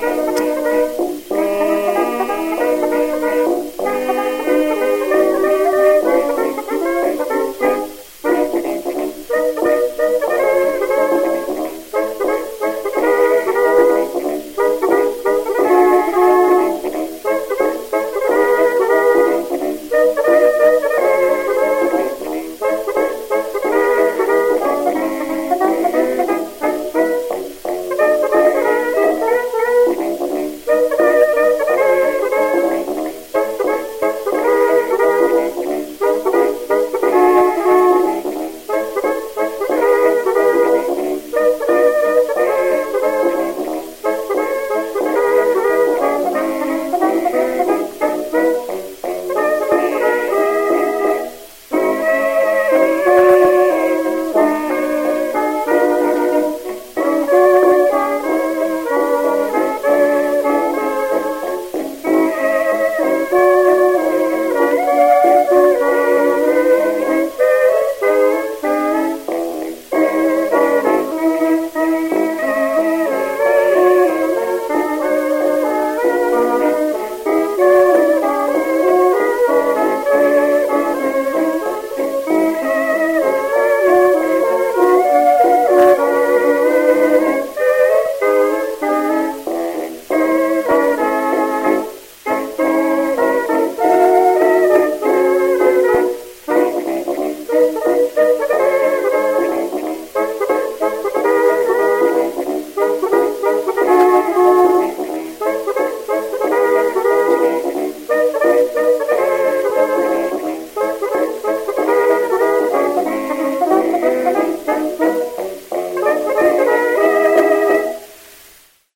Bye.